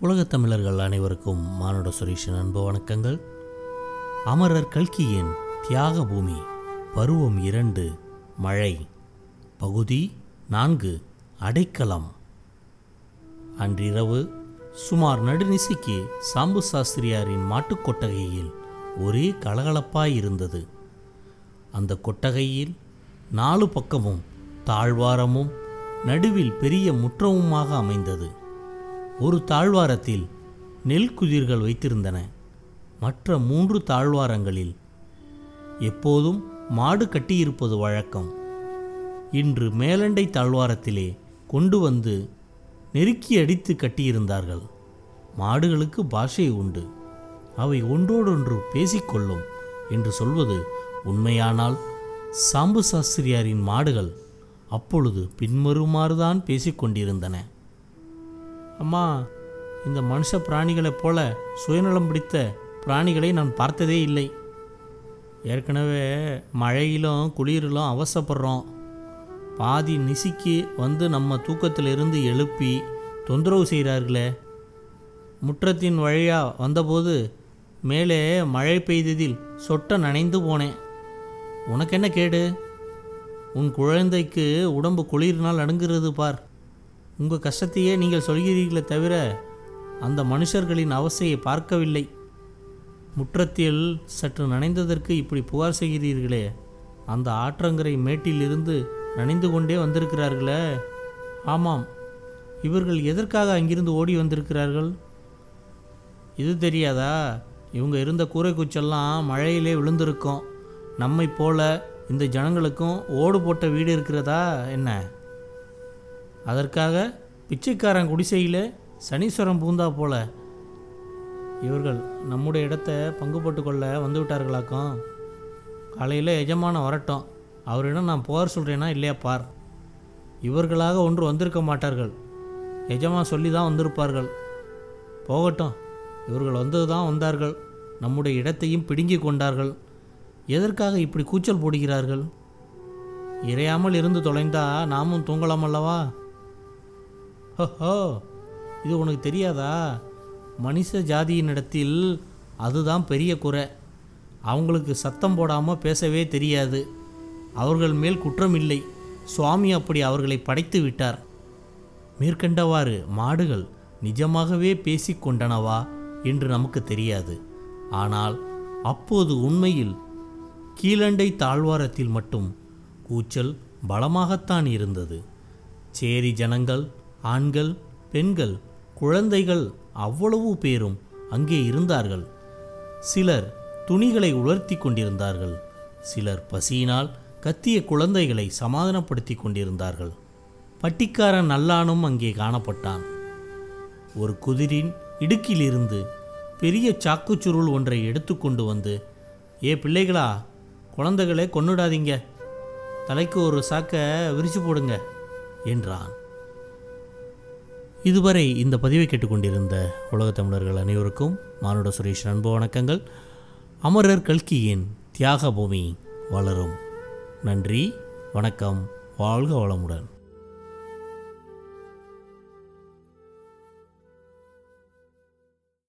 உலகத் தமிழர்கள் அனைவருக்கும் மானுட சுரேஷின் அன்பு வணக்கங்கள். அமரர் கல்கியின் தியாக பூமி பருவம் இரண்டு மழை பகுதி நான்கு அடைக்கலம். அன்றிரவு சுமார் நடுநிசைக்கு சாம்பு சாஸ்திரியாரின் மாட்டுக் கொட்டகையில் ஒரே கலகலப்பாய் இருந்தது. அந்த கொட்டகையில் நாலு பக்கமும் தாழ்வாரமும் நடுவில் பெரிய முற்றமுமாக அமைந்தது. ஒரு தாழ்வாரத்தில் நெல் குதிர்கள் வைத்திருந்தன. மற்ற மூன்று தாழ்வாரங்களில் எப்போதும் மாடு கட்டியிருப்பது வழக்கம். இன்று மேலண்டை தாழ்வாரத்திலே கொண்டு வந்து நெருக்கி அடித்து கட்டியிருந்தார்கள். மாடுகளுக்கு பாஷை உண்டு. அவை ஒன்றோடொன்று பேசிக்கொள்ளும் என்று சொல்வது உண்மையானால் சாம்பு சாஸ்திரியாரின் மாடுகள் அப்பொழுது பின்வருமாறுதான் பேசிக்கொண்டிருந்தன. அம்மா இந்த மனுஷ பிராணிகளைப் போல சுயநலம் பிடித்த பிராணிகளை நான் பார்த்ததே இல்லை. ஏற்கனவே மழையிலும் குளிரிலும் அவசப்படுறோம் பாதி நிசிக்கு வந்து நம்ம தூக்கத்திலிருந்து எழுப்பி தொந்தரவு செய்கிறார்களே. முற்றத்தின் வழியாக வந்தபோது மேலே மழை பெய்ததில் சொட்ட நனைந்து போனேன். உனக்கு என்ன கேடு? உன் குழந்தைக்கு உடம்பு குளிரினால் நடுங்குறது பார். உங்கள் கஷ்டத்தையே நீங்கள் சொல்கிறீர்களே தவிர அந்த மனுஷர்களின் அவசையை பார்க்கவில்லை. முற்றத்தில் சற்று நனைந்ததற்கு இப்படி புகார் செய்கிறீர்களே அந்த ஆற்றங்கரை மேட்டிலிருந்து நனைந்து கொண்டே வந்திருக்கிறார்களே. ஆமாம் இவர்கள் எதற்காக அங்கிருந்து ஓடி வந்திருக்கிறார்கள்? இது தெரியாதா? இவங்க இருந்த கூரை குச்செல்லாம் மழையிலே விழுந்திருக்கும். நம்மை போல இந்த ஜனங்களுக்கும் ஓடு போட்ட வீடு இருக்கிறதா? என்ன? அதற்காக பிச்சைக்காரன் குடிசையில் சனீஸ்வரம் பூந்தா போல இவர்கள் நம்முடைய இடத்த பங்கு போட்டு கொள்ள வந்து விட்டார்களாக்கும் காலையில் எஜமானம் வரட்டும். அவரிடம் நான் புகார் சொல்கிறேன்னா இல்லையா பார். இவர்களாக ஒன்று வந்திருக்க மாட்டார்கள். எஜமான் சொல்லி தான் வந்திருப்பார்கள். போகட்டும். இவர்கள் வந்தது தான் வந்தார்கள். நம்முடைய இடத்தையும் பிடுங்கி கொண்டார்கள். எதற்காக இப்படி கூச்சல் போடுகிறார்கள்? இறையாமல் இருந்து தொலைந்தா நாமும் தூங்கலாம் அல்லவா? ஹோ இது உனக்கு தெரியாதா? மனுஷ ஜாதியினிடத்தில் அதுதான் பெரிய குறை. அவங்களுக்கு சத்தம் போடாமல் பேசவே தெரியாது. அவர்கள் மேல் குற்றம் இல்லை சுவாமி அப்படி அவர்களை படைத்து விட்டார். மேற்கண்டவாறு மாடுகள் நிஜமாகவே பேசிக்கொண்டனவா என்று நமக்கு தெரியாது. ஆனால் அப்போது உண்மையில் கீழண்டை தாழ்வாரத்தில் மட்டும் கூச்சல் பலமாகத்தான் இருந்தது. சேரி ஜனங்கள் ஆண்கள் பெண்கள் குழந்தைகள் அவ்வளவு பேரும் அங்கே இருந்தார்கள். சிலர் துணிகளை உலர்த்தி கொண்டிருந்தார்கள். சிலர் பசியினால் கத்திய குழந்தைகளை சமாதானப்படுத்தி கொண்டிருந்தார்கள். பட்டிக்காரன் நல்லானும் அங்கே காணப்பட்டான். ஒரு குதிரின் இடுக்கிலிருந்து பெரிய சாக்குச்சுருள் ஒன்றை எடுத்துக்கொண்டு வந்து ஏ பிள்ளைகளா குழந்தைகளை கொன்னுடாதீங்க. தலைக்கு ஒரு சாக்கை விரிச்சு போடுங்க என்றான். இதுவரை இந்த பதிவை கேட்டுக்கொண்டிருந்த உலகத் தமிழர்கள் அனைவருக்கும் மானுட சுரேஷ் அன்பு வணக்கங்கள். அமரர் கல்கியின் தியாக பூமி வளரும். நன்றி வணக்கம் வாழ்க வளமுடன்.